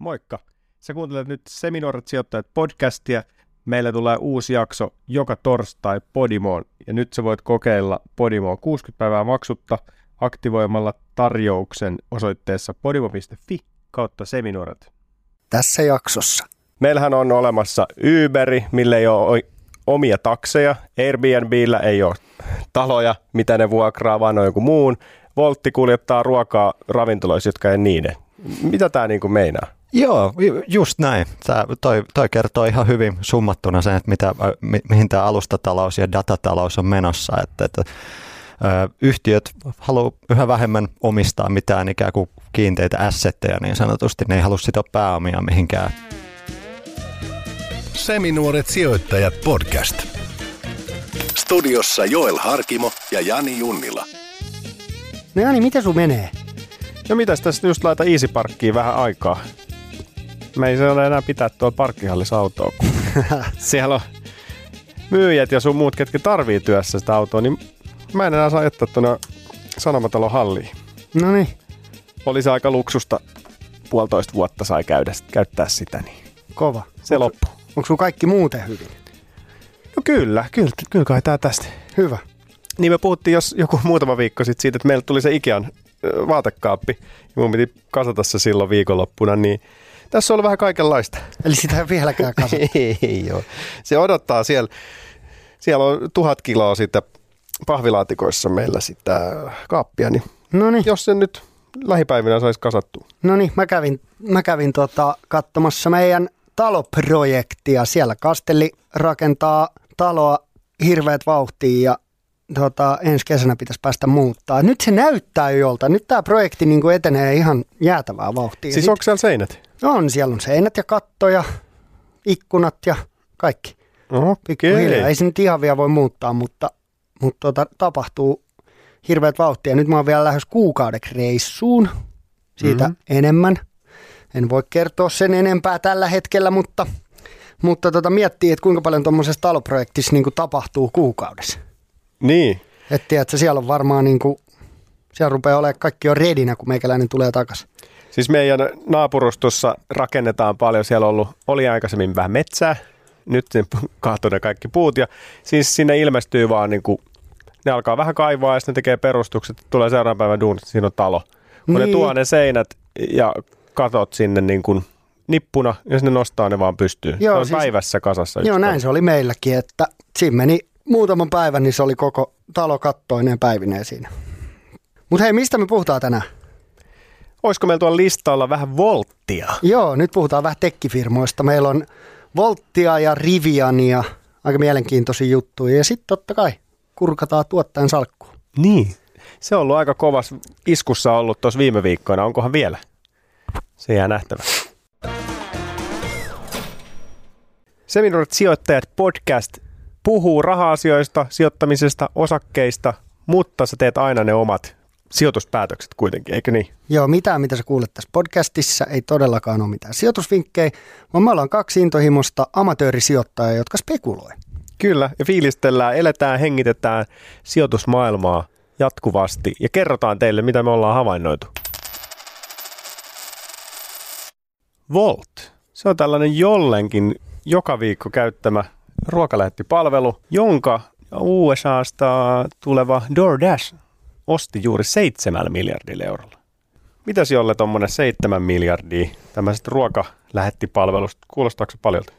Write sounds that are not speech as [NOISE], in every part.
Moikka! Sä kuuntelet nyt Seminoorat sijoittajat podcastia. Meillä tulee uusi jakso joka torstai Podimoon ja nyt sä voit kokeilla Podimoa 60 päivää maksutta aktivoimalla tarjouksen osoitteessa podimo.fi kautta seminoorat. Tässä jaksossa. Meillähän on olemassa Uberi, mille ei ole omia takseja. Airbnbillä ei ole taloja, mitä ne vuokraa, vaan on joku muun. Voltti kuljettaa ruokaa ravintoloissa, jotka ei niiden. Mitä tämä niinku meinaa? Joo, just näin. Tää, toi, toi kertoo ihan hyvin summattuna sen, että mitä, mi, mihin tämä alustatalous ja datatalous on menossa. Että, että, ö, yhtiöt haluaa yhä vähemmän omistaa mitään ikään kuin kiinteitä assetteja niin sanotusti. Ne ei halua sitoa pääomia mihinkään. Seminuoret sijoittajat podcast. Studiossa Joel Harkimo ja Jani Junnila. No Jani, miten sun menee? No mitäs tässä just laita Easy Parkkiin vähän aikaa. Me ei se ole enää pitää tuolla parkkihallissa autoa, kun [LAUGHS] siellä on myyjät ja sun muut, ketkä tarvii työssä sitä autoa, niin mä en enää saa jättää tuonne Sanomatalon halliin. No niin, Oli se aika luksusta, puolitoista vuotta sai käydä, käyttää sitä, niin kova. se loppui. Onko sun kaikki muuten hyvin? No kyllä, kyllä, kyllä kai tää tästä. Hyvä. Niin me puhuttiin jos joku muutama viikko sitten siitä, että meille tuli se Ikean vaatekaappi. Ja mun piti kasata se silloin viikonloppuna, niin tässä on ollut vähän kaikenlaista. Eli sitä ei vieläkään kasa. [LAUGHS] Ei joo. Se odottaa siellä. Siellä on tuhat kiloa sitä pahvilaatikoissa meillä sitä kaappia, niin No niin, jos se nyt lähipäivinä saisi kasattua. no niin, mä kävin, mä kävin tota, katsomassa meidän taloprojektia. Siellä Kastelli rakentaa taloa hirveät vauhtiin ja tota, ensi kesänä pitäisi päästä muuttaa. Nyt se näyttää jo jolta. Nyt tämä projekti niin kuin etenee ihan jäätävää vauhtia. Siis onko siellä seinät? On, siellä on seinät ja katto ja ikkunat ja kaikki. Pikkuhiljaa. Ei se nyt ihan vielä voi muuttaa, mutta, mutta tota, tapahtuu hirveät vauhtia. Nyt mä oon vielä lähes kuukaudeksi reissuun. Siitä Mhm. mm-hmm. enemmän. En voi kertoa sen enempää tällä hetkellä, mutta, mutta tota, miettii, että kuinka paljon tuommoisessa taloprojektissa niin tapahtuu kuukaudessa. Niin. Et tiedätkö, siellä on varmaan niin kuin, siellä rupeaa olemaan kaikki on redinä, kun meikäläinen tulee takaisin. Siis meidän naapurustossa rakennetaan paljon. Siellä ollut, oli aikaisemmin vähän metsää. Nyt ne kaatoi ne kaikki puut. Ja siis sinne ilmestyy vaan niin kuin, ne alkaa vähän kaivaa ja sitten ne tekee perustukset. Tulee seuraavan päivän duunit, siinä on talo. Kun ne Niin. tuo ne seinät ja katot sinne niin kuin nippuna ja sitten ne nostaa ne vaan pystyyn. Joo, ne on siis- päivässä kasassa. Joo, näin se oli meilläkin, että siinä meni muutaman päivän, niin se oli koko talo kattoineen päivineen siinä. Mutta hei, mistä me puhutaan tänään? Olisiko meillä tuolla listalla vähän volttia? Joo, nyt puhutaan vähän tekkifirmoista. Meillä on Volttia ja Riviania, aika mielenkiintoisia juttuja. Ja sitten totta kai kurkataan tuottajan salkkuun. Niin. Se on ollut aika kovas iskussa ollut tuossa viime viikkoina. Onkohan vielä? Se jää nähtäväksi. Seminaarit sijoittajat podcast puhuu raha-asioista, sijoittamisesta, osakkeista, mutta sä teet aina ne omat sijoituspäätökset kuitenkin, eikö niin? Joo, mitään mitä sä kuulet tässä podcastissa ei todellakaan ole mitään sijoitusvinkkejä, vaan me ollaan kaksi intohimosta amatöörisijoittajaa, jotka spekuloi. Kyllä, ja fiilistellään, eletään, hengitetään sijoitusmaailmaa jatkuvasti ja kerrotaan teille, mitä me ollaan havainnoitu. Volt. Se on tällainen jollenkin joka viikko käyttämä ruokalähettipalvelu, jonka USAsta tuleva DoorDash osti juuri 7 miljardilla eurolla. Mitäs Jolle tuommoinen 7 miljardia tämmöisestä ruokalähettipalvelusta, kuulostaako se paljolta?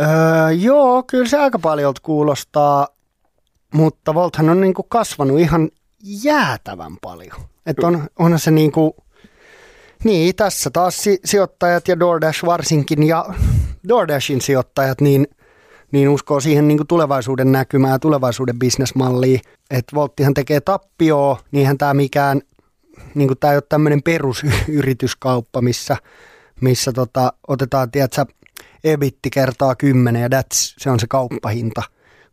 Öö, joo, kyllä se aika paljon kuulostaa, mutta Volthan on niinku kasvanut ihan jäätävän paljon. Et on, onhan se niinku, niin tässä taas si- sijoittajat ja DoorDash varsinkin ja [LAUGHS] DoorDashin sijoittajat niin, niin uskoo siihen niinku tulevaisuuden näkymään ja tulevaisuuden bisnesmalliin. Että Volttihan tekee tappioa, niinhän tämä mikään, niinku tämä ei ole tämmöinen perusyrityskauppa, missä, missä tota, otetaan, tiedätkö, ebitti kertaa 10 ja that's, se on se kauppahinta.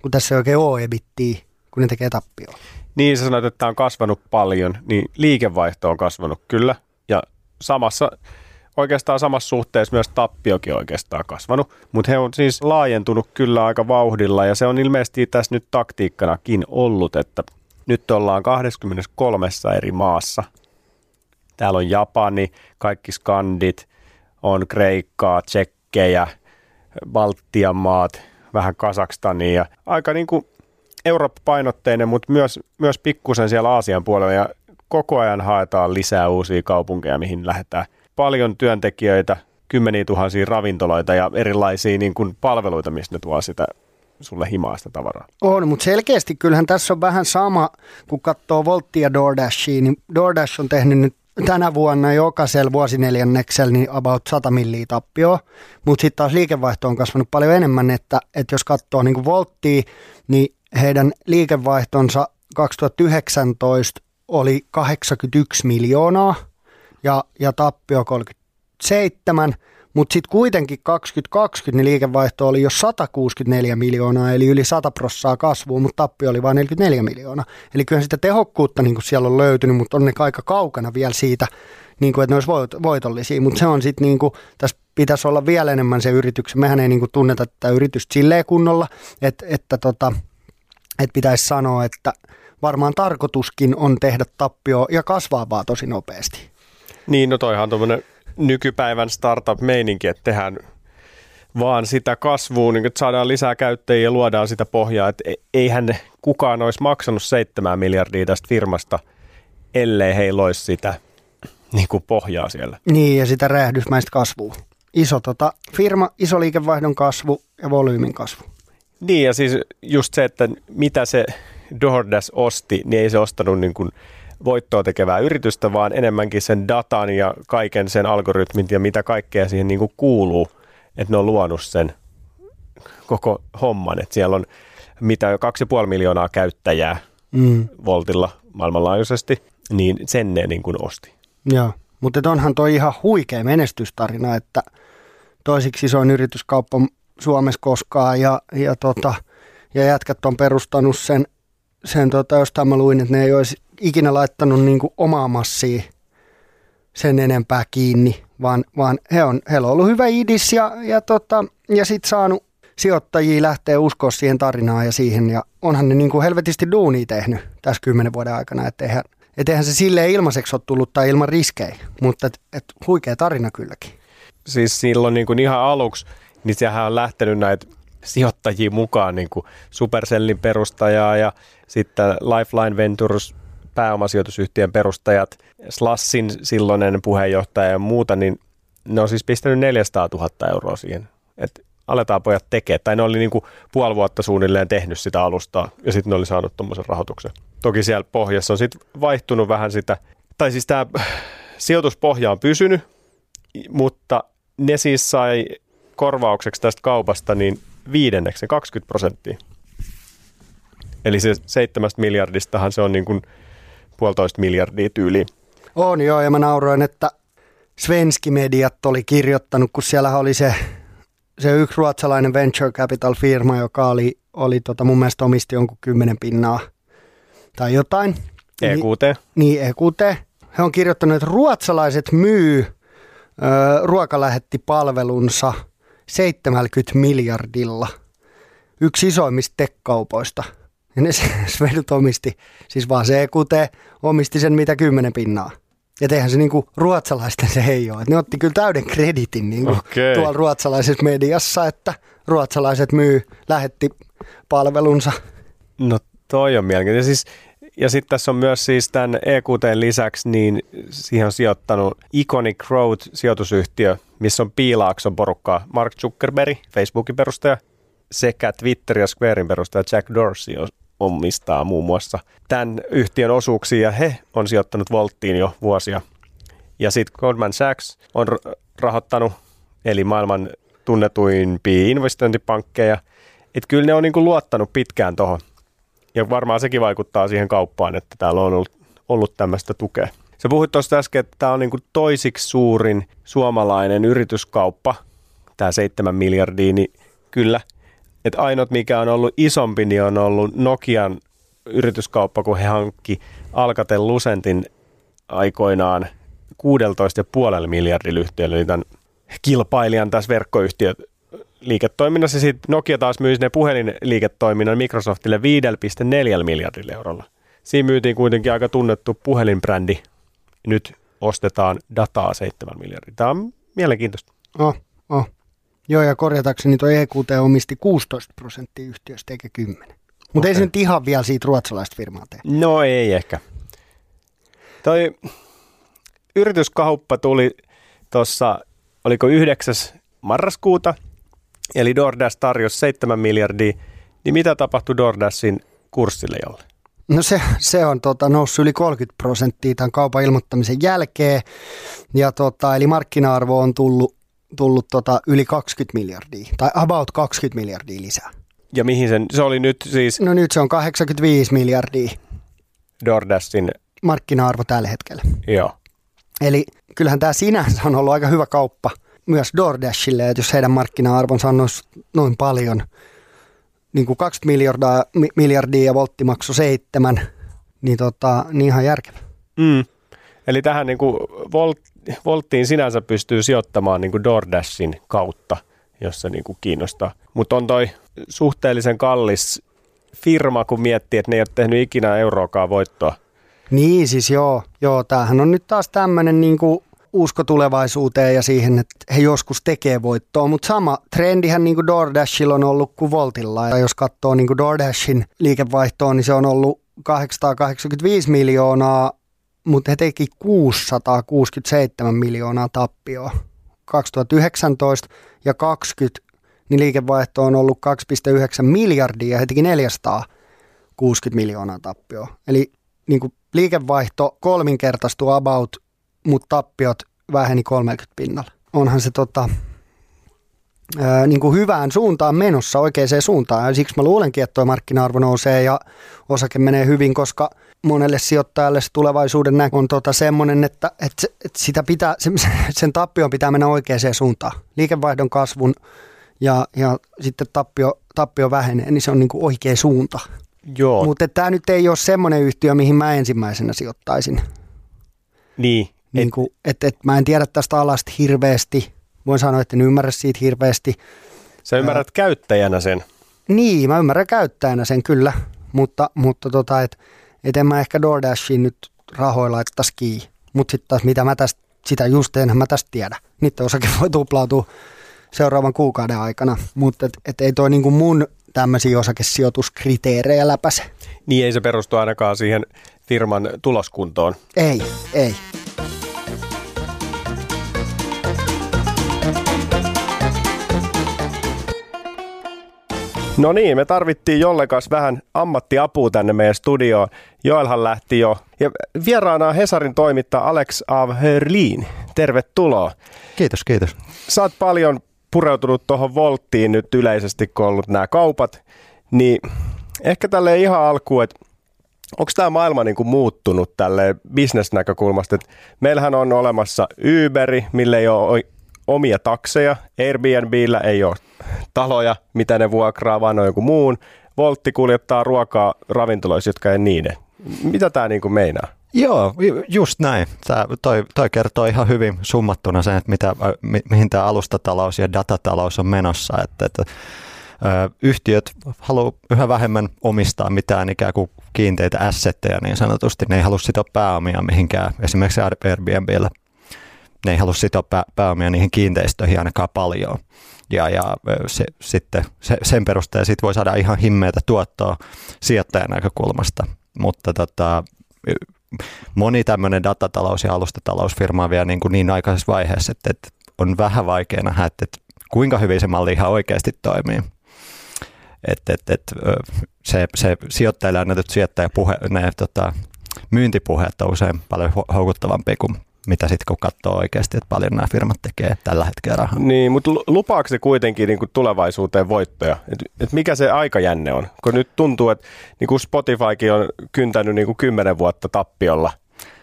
Kun tässä ei oikein ole ebittiä, kun ne tekee tappioa. Niin sä sanoit, että tämä on kasvanut paljon, niin liikevaihto on kasvanut kyllä. Ja samassa, oikeastaan samassa suhteessa myös tappiokin oikeastaan kasvanut. Mutta he on siis laajentunut kyllä aika vauhdilla ja se on ilmeisesti tässä nyt taktiikkanakin ollut, että nyt ollaan 23 eri maassa. Täällä on Japani, kaikki skandit, on Kreikkaa, Tsekkejä, Baltian maat, vähän Kasakstania. Aika niin kuin Eurooppa-painotteinen, mutta myös, myös pikkusen siellä Aasian puolella ja koko ajan haetaan lisää uusia kaupunkeja, mihin lähdetään. Paljon työntekijöitä, kymmeniä tuhansia ravintoloita ja erilaisia niin kuin palveluita, mistä ne tuo sitä sulle himaista tavaraa. On, mutta selkeästi kyllähän tässä on vähän sama, kun katsoo Volttia DoorDashia, niin DoorDash on tehnyt nyt tänä vuonna jokaisella vuosineljänneksellä niin about 100 milliä tappioa, mutta sitten taas liikevaihto on kasvanut paljon enemmän, että, että jos katsoo niin Volttia, niin heidän liikevaihtonsa 2019 oli 81 miljoonaa ja, ja tappio 37, mutta sitten kuitenkin 2020 niin liikevaihto oli jo 164 miljoonaa, eli yli 100 prossaa kasvua, mutta tappio oli vain 44 miljoonaa. Eli kyllä sitä tehokkuutta niin siellä on löytynyt, mutta on ne aika kaukana vielä siitä, niin kuin, että ne olisi voit, voitollisia. Mutta se on sitten, niin kuin, tässä pitäisi olla vielä enemmän se yrityksen. Mehän ei niin kuin, tunneta tätä yritystä silleen kunnolla, että, että, tota, että pitäisi sanoa, että varmaan tarkoituskin on tehdä tappio ja kasvaa vaan tosi nopeasti. Niin, no toihan tuommoinen nykypäivän startup-meininki, että tehdään vaan sitä kasvua, niin että saadaan lisää käyttäjiä ja luodaan sitä pohjaa. Että e- eihän kukaan olisi maksanut 7 miljardia tästä firmasta, ellei heillä olisi sitä niin kuin pohjaa siellä. Niin, ja sitä räjähdysmäistä kasvua. Iso tota, firma, iso liikevaihdon kasvu ja volyymin kasvu. Niin, ja siis just se, että mitä se DoorDash osti, niin ei se ostanut niin kuin voittoa tekevää yritystä, vaan enemmänkin sen datan ja kaiken sen algoritmin ja mitä kaikkea siihen niin kuin kuuluu, että ne on luonut sen koko homman. Että siellä on mitä 2,5 miljoonaa käyttäjää mm. Voltilla maailmanlaajuisesti, niin sen ne niin kuin osti. Joo, mutta onhan toi ihan huikea menestystarina, että toisiksi isoin yrityskauppa Suomessa koskaan ja, ja, tota, ja jätkät on perustanut sen, sen tota, jostain mä luin, että ne ei olisi ikinä laittanut niin kuin omaa massia sen enempää kiinni, vaan, vaan he on, heillä on ollut hyvä idis ja, ja, tota, ja sitten saanut sijoittajia lähteä uskoa siihen tarinaan ja siihen. Ja onhan ne niin kuin helvetisti duunia tehnyt tässä kymmenen vuoden aikana, että eihän, et eihän se silleen ilmaiseksi ole tullut tai ilman riskejä, mutta et, et huikea tarina kylläkin. Siis silloin niin kuin ihan aluksi, niin sehän on lähtenyt näitä sijoittajia mukaan, niin kuin Supercellin perustajaa ja sitten Lifeline Ventures pääomasijoitusyhtiön perustajat, Slassin silloinen puheenjohtaja ja muuta, niin ne on siis pistänyt 400 000 euroa siihen, että aletaan pojat tekemään. Tai ne oli niin puoli vuotta suunnilleen tehnyt sitä alustaa ja sitten ne oli saanut tuommoisen rahoituksen. Toki siellä pohjassa on sitten vaihtunut vähän sitä, tai siis tämä sijoituspohja on pysynyt, mutta ne siis sai korvaukseksi tästä kaupasta niin viidenneksen 20 prosenttia. Eli se seitsemästä miljardistahan se on niin kuin puolitoista miljardia tyyliin. On joo, ja mä nauroin, että Svenski Mediat oli kirjoittanut, kun siellä oli se, se yksi ruotsalainen venture capital firma, joka oli, oli tota, mun mielestä omisti jonkun kymmenen pinnaa tai jotain. EQT. Niin, niin EQT. He on kirjoittanut, että ruotsalaiset myy ö, ruokalähettipalvelunsa 70 miljardilla. Yksi isoimmista tekkaupoista. Ja ne [LAUGHS] Svedut omisti, siis vaan se EQT omisti sen mitä kymmenen pinnaa. Ja tehän se niinku ruotsalaisten se ei ole. ne otti kyllä täyden kreditin niinku okay. tuolla ruotsalaisessa mediassa, että ruotsalaiset myy, lähetti palvelunsa. No toi on mielenkiintoinen. Siis, ja sitten tässä on myös siis tämän EQT lisäksi, niin siihen on sijoittanut Iconic Growth-sijoitusyhtiö, missä on Piilaakson porukkaa. Mark Zuckerberg, Facebookin perustaja, sekä Twitter ja Squarein perustaja Jack Dorsey on omistaa muun muassa tämän yhtiön osuuksia ja he on sijoittanut Volttiin jo vuosia. Ja sitten Goldman Sachs on rahoittanut, eli maailman tunnetuimpia investointipankkeja. Että kyllä ne on niinku luottanut pitkään tuohon. Ja varmaan sekin vaikuttaa siihen kauppaan, että täällä on ollut, ollut tämmöistä tukea. Sä puhuit tuosta äsken, että tämä on niinku toisiksi suurin suomalainen yrityskauppa, tämä 7 miljardia, niin kyllä – että ainut mikä on ollut isompi, niin on ollut Nokian yrityskauppa, kun he hankki Alcatel Lucentin aikoinaan 16,5 miljardilla yhtiöllä, eli tämän kilpailijan tässä verkkoyhtiö liiketoiminnassa. Sitten Nokia taas myi ne puhelinliiketoiminnan Microsoftille 5,4 miljardilla eurolla. Siinä myytiin kuitenkin aika tunnettu puhelinbrändi. Nyt ostetaan dataa 7 miljardia. Tämä on Mielenkiintoista. Oh, oh. Joo, ja korjatakseni tuo EQT omisti 16 prosenttia yhtiöstä eikä 10. Mutta okay. ei se nyt ihan vielä siitä ruotsalaista firmaa tee. No ei ehkä. Toi yrityskauppa tuli tuossa, oliko 9. marraskuuta, eli DoorDash tarjosi 7 miljardia, niin mitä tapahtui DoorDashin kurssille jolle? No se, se on tota, noussut yli 30 prosenttia tämän kaupan ilmoittamisen jälkeen, ja tota, eli markkina-arvo on tullut, tullut tota, yli 20 miljardia, tai about 20 miljardia lisää. Ja mihin sen, se oli nyt siis No nyt se on 85 miljardia DoorDashin, markkina-arvo tällä hetkellä. joo. Eli kyllähän tämä sinänsä on ollut aika hyvä kauppa myös DoorDashille, että jos heidän markkina-arvonsa on noin paljon, niin kuin 20 miljardia, mi- miljardia ja voltti maksoi seitsemän, niin, tota, niin ihan järkevä. Mm. Eli tähän niin kuin Volt, Volttiin sinänsä pystyy sijoittamaan niin kuin DoorDashin kautta, jos se niin kuin kiinnostaa. Mutta on toi suhteellisen kallis firma, kun miettii, että ne ei ole tehnyt ikinä euroakaan voittoa. Niin siis joo, joo tämähän on nyt taas tämmöinen niin usko tulevaisuuteen ja siihen, että he joskus tekee voittoa, mutta sama trendihän niin kuin DoorDashilla on ollut kuin Voltilla. Ja jos katsoo niin kuin DoorDashin liikevaihtoa, niin se on ollut 885 miljoonaa, mutta he teki 667 miljoonaa tappioa 2019 ja 20 niin liikevaihto on ollut 2,9 miljardia ja he teki 460 miljoonaa tappioa. Eli niin kuin liikevaihto kolminkertaistui about, mutta tappiot väheni 30 pinnalla. Onhan se tota, ää, niin kuin hyvään suuntaan menossa, oikeaan suuntaan. Ja siksi mä luulenkin, että tuo markkina-arvo nousee ja osake menee hyvin, koska monelle sijoittajalle se tulevaisuuden näkö on tota semmoinen, että, että, että sitä pitää, sen, sen tappion pitää mennä oikeaan suuntaan. Liikevaihdon kasvun ja, ja sitten tappio, tappio vähenee, niin se on niin kuin oikea suunta. Joo, Mut, Mutta tämä nyt ei ole semmoinen yhtiö, mihin mä ensimmäisenä sijoittaisin. niin. Niin kuin, että, että mä en tiedä tästä alasta hirveästi. Voin sanoa, että en ymmärrä siitä hirveästi. Sä ymmärrät käyttäjänä sen. Niin, mä ymmärrän käyttäjänä sen kyllä, mutta, mutta tota, et, et en mä ehkä DoorDashiin nyt rahoilla laittaisi kiinni. Mutta sitten taas mitä mä tästä, sitä just enhän mä tästä tiedä. Niiden osake voi tuplautua seuraavan kuukauden aikana, mutta et, et ei toi niinku mun tämmöisiä osakesijoituskriteerejä läpäise. Niin ei se perustu ainakaan siihen firman tuloskuntoon. Ei, ei. No niin, me tarvittiin Jolle kanssa vähän ammattiapua tänne meidän studioon. Joelhan lähti jo. Ja vieraana on Hesarin toimittaja Alex av Hörlin. Tervetuloa. Kiitos, kiitos. Oot paljon pureutunut tuohon Volttiin nyt yleisesti, kun on ollut nämä kaupat. Niin ehkä tälle ihan alkuun, että onko tämä maailma niin kuin muuttunut tälle bisnesnäkökulmasta? Et meillähän on olemassa Uberi, millä ei ole omia takseja. Airbnbillä ei ole taloja, mitä ne vuokraa, vaan on joku muun. Voltti kuljettaa ruokaa ravintoloissa, jotka ei niiden. Mitä tämä niin meinaa? Joo, ju- just näin. Tää, toi, toi kertoo ihan hyvin summattuna sen, että mitä, mi, mihin tämä alustatalous ja datatalous on menossa. Että, että, ö, yhtiöt haluaa yhä vähemmän omistaa mitään ikään kuin kiinteitä assetteja niin sanotusti. Ne ei halua sitoa pääomia mihinkään, esimerkiksi Airbnbillä. Ne ei halua sitoa pää- pääomia niihin kiinteistöihin ainakaan paljon. Ja, ja se, sitten se, sen perusteella sit voi saada ihan himmeitä tuottoa sijoittajan näkökulmasta. Mutta tota, moni tämmöinen datatalous- ja alustatalousfirma on vielä niin, kuin niin aikaisessa vaiheessa, että, että on vähän vaikea nähdä, että, että kuinka hyvin se malli ihan oikeasti toimii. Että, että ö, se, se sijoittajille annetut sijoittajapuhe, ne tota, myyntipuheet on usein paljon houkuttavampia kuin mitä sitten kun katsoo oikeasti, että paljon nämä firmat tekee tällä hetkellä rahaa. Niin, mutta lu- lupaako se kuitenkin niin kuin tulevaisuuteen voittoja? Et, et mikä se aikajänne on? Kun nyt tuntuu, että niin kuin Spotifykin on kyntänyt niin kuin 10 vuotta tappiolla,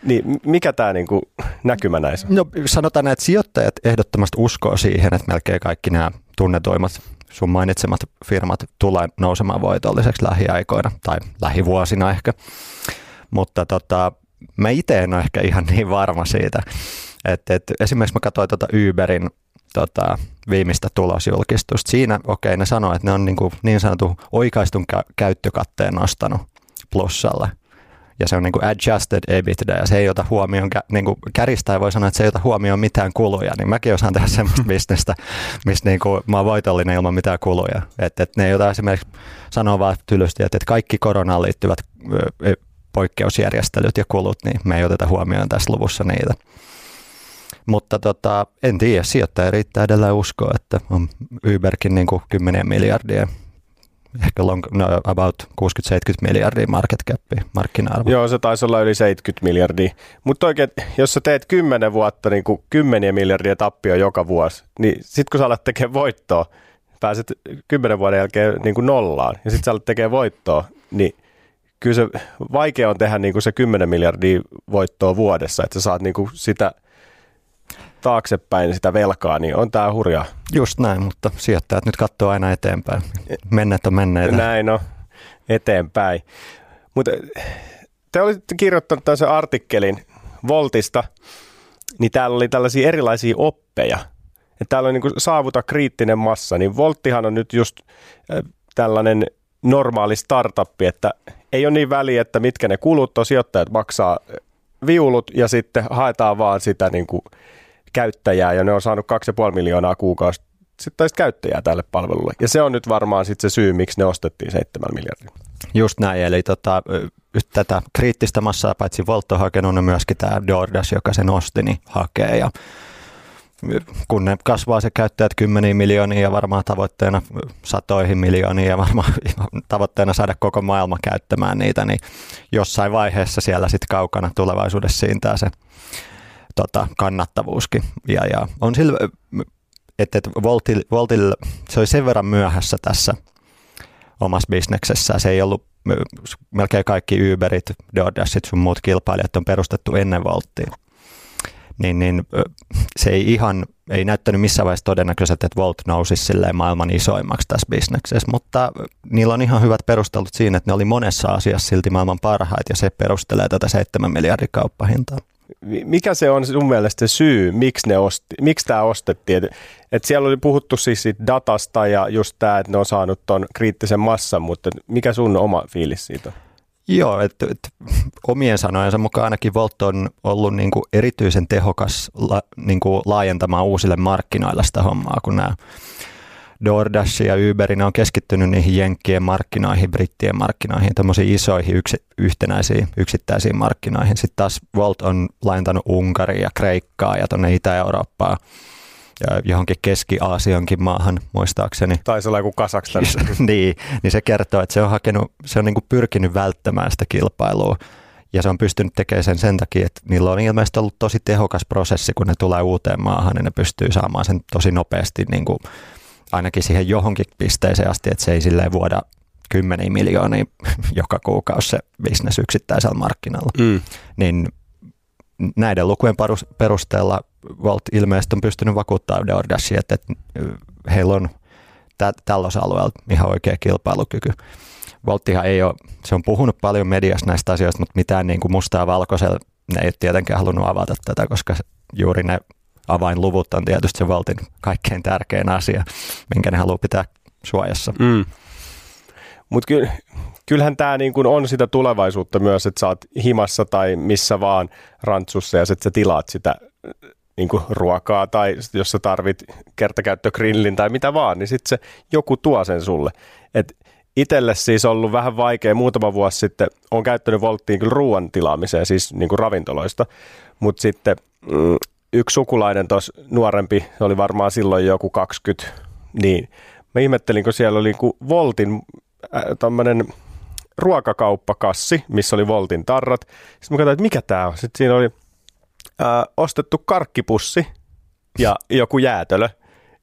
niin mikä tämä niin kuin näkymä näissä on? No sanotaan, että sijoittajat ehdottomasti uskoo siihen, että melkein kaikki nämä tunnetuimmat sun mainitsemat firmat tulee nousemaan voitolliseksi lähiaikoina tai lähivuosina ehkä. Mutta tota, mä itse en ole ehkä ihan niin varma siitä. että et, esimerkiksi mä katsoin tuota Uberin tota, viimeistä tulosjulkistusta. Siinä, okei, okay, ne sanoo, että ne on niin, kuin niin sanotun oikaistun kä- käyttökatteen nostanut plussalle. ja se on niin kuin adjusted EBITDA ja se ei ota huomioon, niin kuin kärjistäen voi sanoa, että se ei ota huomioon mitään kuluja, niin mäkin osaan tehdä [LAUGHS] semmoista bisnestä, missä niin kuin mä oon voitollinen ilman mitään kuluja. Että et ne ei ota esimerkiksi sanoa vaan tylysti, että et kaikki koronaan liittyvät poikkeusjärjestelyt ja kulut, niin me ei oteta huomioon tässä luvussa niitä. Mutta tota, en tiedä, sijoittaja riittää edelleen uskoa, että on Uberkin niin kuin 10 miljardia ehkä long, no, about 60-70 miljardia market cap, markkina-arvo. Joo, se taisi olla yli 70 miljardia. Mutta oikein, jos sä teet 10 vuotta niin kuin 10 miljardia tappio joka vuosi, niin sitten kun sä alat tekemään voittoa, pääset 10 vuoden jälkeen niin kuin nollaan, ja sitten sä alat tekemään voittoa, niin kyllä se vaikea on tehdä niin kuin se 10 miljardia voittoa vuodessa, että sä saat niin kuin sitä taaksepäin sitä velkaa, niin on tämä hurjaa. Just näin, mutta sijoittajat nyt katsoo aina eteenpäin. Menneet on menneitä. Näin on, eteenpäin. Mutta te olitte kirjoittanut tämän artikkelin Voltista, niin täällä oli tällaisia erilaisia oppeja. Että täällä on niin saavuta kriittinen massa, niin Volttihan on nyt just tällainen normaali startuppi, että ei ole niin väliä, että mitkä ne kulut on, sijoittajat maksaa viulut ja sitten haetaan vaan sitä niin kuin käyttäjää ja ne on saanut 2,5 miljoonaa kuukausi sitten käyttäjää tälle palvelulle. Ja se on nyt varmaan sitten se syy, miksi ne ostettiin 7 miljardia. Just näin, eli tota, tätä kriittistä massaa paitsi Volt on hakenut, niin myöskin tämä DoorDash, joka sen osti, niin hakee. Ja kun ne kasvaa se käyttäjät kymmeniä miljoonia ja varmaan tavoitteena satoihin miljoonia ja varmaan [LAUGHS] tavoitteena saada koko maailma käyttämään niitä, niin jossain vaiheessa siellä sitten kaukana tulevaisuudessa siintää se tota, kannattavuuskin. Ja, ja on sillä, että, että Voltil, Voltil, se oli sen verran myöhässä tässä omassa bisneksessä. Se ei ollut melkein kaikki Uberit, DoorDashit sun muut kilpailijat on perustettu ennen Volttia. Niin, niin se ei ihan, ei näyttänyt missään vaiheessa todennäköisesti, että Volt nousisi maailman isoimmaksi tässä bisneksessä, mutta niillä on ihan hyvät perustelut siinä, että ne oli monessa asiassa silti maailman parhaita ja se perustelee tätä 7 miljardin kauppahintaa mikä se on sun mielestä syy, miksi, ne osti, miksi tämä ostettiin? Et, et siellä oli puhuttu siis siitä datasta ja just tämä, että ne on saanut tuon kriittisen massan, mutta mikä sun oma fiilis siitä on? Joo, että et, omien sanojensa mukaan ainakin Volt on ollut niinku erityisen tehokas la, niinku laajentamaan uusille markkinoille sitä hommaa, kun nämä DoorDash ja Uber, ne on keskittynyt niihin jenkkien markkinoihin, brittien markkinoihin, tämmöisiin isoihin yksi, yhtenäisiin yksittäisiin markkinoihin. Sitten taas Volt on laajentanut Unkaria ja Kreikkaa ja tuonne Itä-Eurooppaan johonkin Keski-Aasiankin maahan muistaakseni. Taisi olla joku Kasakstan. [LAUGHS] niin, niin se kertoo, että se on, hakenut, se on niin kuin pyrkinyt välttämään sitä kilpailua. Ja se on pystynyt tekemään sen sen takia, että niillä on ilmeisesti ollut tosi tehokas prosessi, kun ne tulee uuteen maahan, niin ne pystyy saamaan sen tosi nopeasti niin kuin ainakin siihen johonkin pisteeseen asti, että se ei silleen vuoda kymmeniä miljoonia [LAUGHS] joka kuukausi se bisnes yksittäisellä markkinalla. Mm. Niin näiden lukujen perusteella Volt ilmeisesti on pystynyt vakuuttamaan DoorDashia, että, että heillä on tä- tällä alueella ihan oikea kilpailukyky. Volttihan ei ole, se on puhunut paljon mediassa näistä asioista, mutta mitään niin kuin mustaa valkoisella ne ei tietenkään halunnut avata tätä, koska juuri ne avainluvut on tietysti se valtin kaikkein tärkein asia, minkä ne haluaa pitää suojassa. Mm. Mutta ky- kyllähän tämä niin on sitä tulevaisuutta myös, että sä oot himassa tai missä vaan rantsussa ja sitten sä tilaat sitä niin kuin ruokaa tai jos sä tarvit kertakäyttögrillin tai mitä vaan, niin sitten se joku tuo sen sulle. Et itselle siis ollut vähän vaikea muutama vuosi sitten, on käyttänyt Volttiin kyllä ruoan tilaamiseen, siis niin kuin ravintoloista, mutta sitten mm, yksi sukulainen tuossa nuorempi, se oli varmaan silloin joku 20, niin mä ihmettelin, kun siellä oli kuin Voltin äh, tämmöinen ruokakauppakassi, missä oli Voltin tarrat. Sitten mä katsoin, että mikä tämä on. Sitten siinä oli äh, ostettu karkkipussi ja joku jäätölö.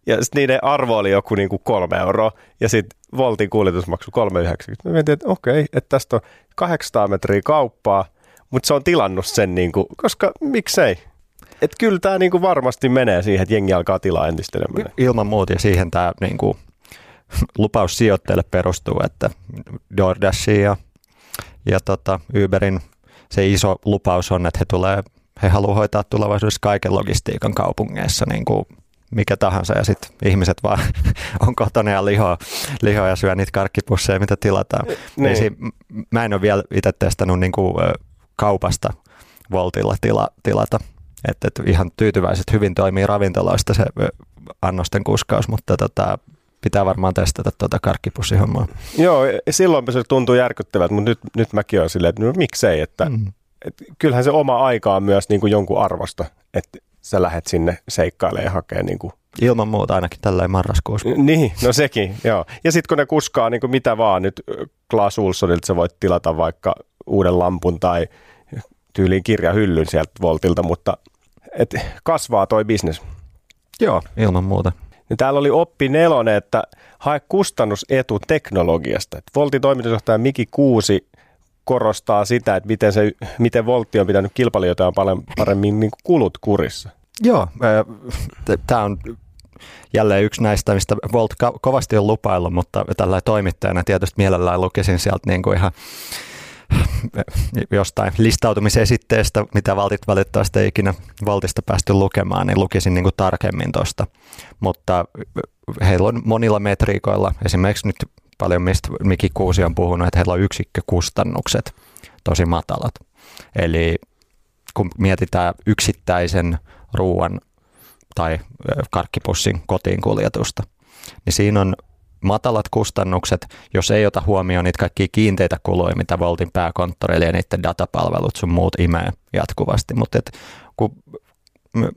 Ja sitten niiden arvo oli joku niinku kolme euroa. Ja sitten Voltin kuljetusmaksu 3,90. Mä mietin, että okei, että tästä on 800 metriä kauppaa, mutta se on tilannut sen, niinku, koska miksei et kyllä tämä niinku varmasti menee siihen, että jengi alkaa tilaa entistä enemmän. Ilman muuta ja siihen tämä niinku, lupaus sijoittajille perustuu, että DoorDashin ja, ja tota, Uberin se iso lupaus on, että he tulee he haluavat hoitaa tulevaisuudessa kaiken logistiikan kaupungeissa niin kuin mikä tahansa ja sitten ihmiset vaan [LAUGHS] on kotona ja lihoa, lihoa ja syö niitä karkkipusseja, mitä tilataan. Niin. Niin mä en ole vielä itse testannut niin kuin, kaupasta Voltilla tila, tilata. Että et ihan tyytyväiset hyvin toimii ravintoloista se annosten kuskaus, mutta tota, pitää varmaan testata tuota karkkipussihommaa. Joo, silloin se tuntuu järkyttävältä, mutta nyt, nyt mäkin olen silleen, että no, miksei, että mm. Et, kyllähän se oma aika on myös niin kuin jonkun arvosta, että sä lähdet sinne seikkailemaan ja hakee niin kuin Ilman muuta ainakin tällä marraskuussa. Niin, no sekin, joo. Ja sitten kun ne kuskaa niin kuin mitä vaan, nyt Klaas Ulssonilta sä voit tilata vaikka uuden lampun tai tyyliin kirjahyllyn sieltä Voltilta, mutta et kasvaa toi bisnes. Joo, ilman muuta. Ja täällä oli oppi nelonen, että hae kustannusetu teknologiasta. Et Voltin toimitusjohtaja Miki Kuusi korostaa sitä, että miten, se, miten Voltti on pitänyt kilpailijoitaan paljon paremmin niin kulut kurissa. Joo, tämä on jälleen yksi näistä, mistä Volt kovasti on lupaillut, mutta tällä toimittajana tietysti mielellään lukisin sieltä niin kuin ihan jostain listautumisesitteestä, mitä Valtit valitettavasti ei ikinä Valtista päästy lukemaan, niin lukisin niin kuin tarkemmin tuosta. Mutta heillä on monilla metriikoilla, esimerkiksi nyt paljon mistä Miki Kuusi on puhunut, että heillä on yksikkökustannukset tosi matalat. Eli kun mietitään yksittäisen ruoan tai karkkipussin kotiin kuljetusta, niin siinä on matalat kustannukset, jos ei ota huomioon niitä kaikkia kiinteitä kuluja, mitä Voltin pääkonttori ja niiden datapalvelut sun muut imee jatkuvasti. Mutta kun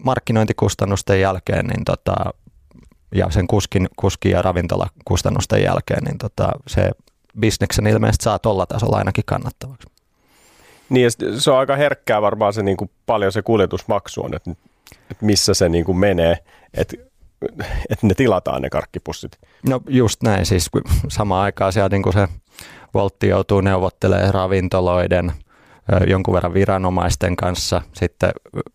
markkinointikustannusten jälkeen niin tota, ja sen kuskin, kuskin ja ravintolakustannusten jälkeen, niin tota, se bisneksen ilmeisesti saa tuolla tasolla ainakin kannattavaksi. Niin, se on aika herkkää varmaan se niin kuin paljon se kuljetusmaksu on, että, että missä se niin kuin menee, että, että ne tilataan ne karkkipussit. No just näin, siis samaan aikaan siellä niin kuin se Voltti joutuu neuvottelemaan ravintoloiden, jonkun verran viranomaisten kanssa, sitten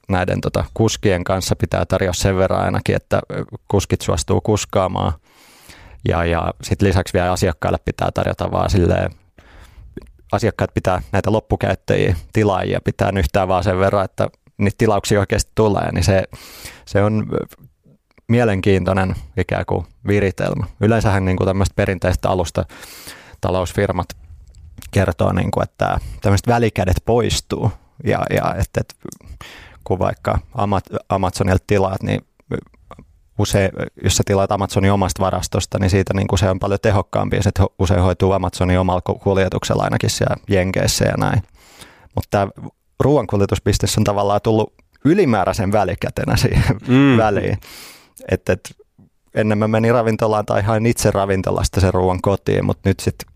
näiden tota, kuskien kanssa pitää tarjota sen verran ainakin, että kuskit suostuu kuskaamaan. Ja, ja sitten lisäksi vielä asiakkaille pitää tarjota vaan silleen, asiakkaat pitää näitä loppukäyttäjiä, tilaajia pitää nyhtää vaan sen verran, että niitä tilauksia oikeasti tulee, niin se, se on mielenkiintoinen ikään kuin viritelmä. Yleensähän niin kuin tämmöistä perinteistä alusta talousfirmat kertoo, niin kuin, että tämmöiset välikädet poistuu ja, ja että, että kun vaikka Amazonilta tilaat, niin usein, jos sä tilaat Amazonin omasta varastosta, niin siitä niin kuin se on paljon tehokkaampi ja se usein hoituu Amazonin omalla kuljetuksella ainakin siellä Jenkeissä ja näin. Mutta tämä ruoankuljetusbisnes on tavallaan tullut ylimääräisen välikätenä siihen mm. väliin. Että et, ennen mä menin ravintolaan tai hain itse ravintolasta sen ruoan kotiin, mutta nyt sitten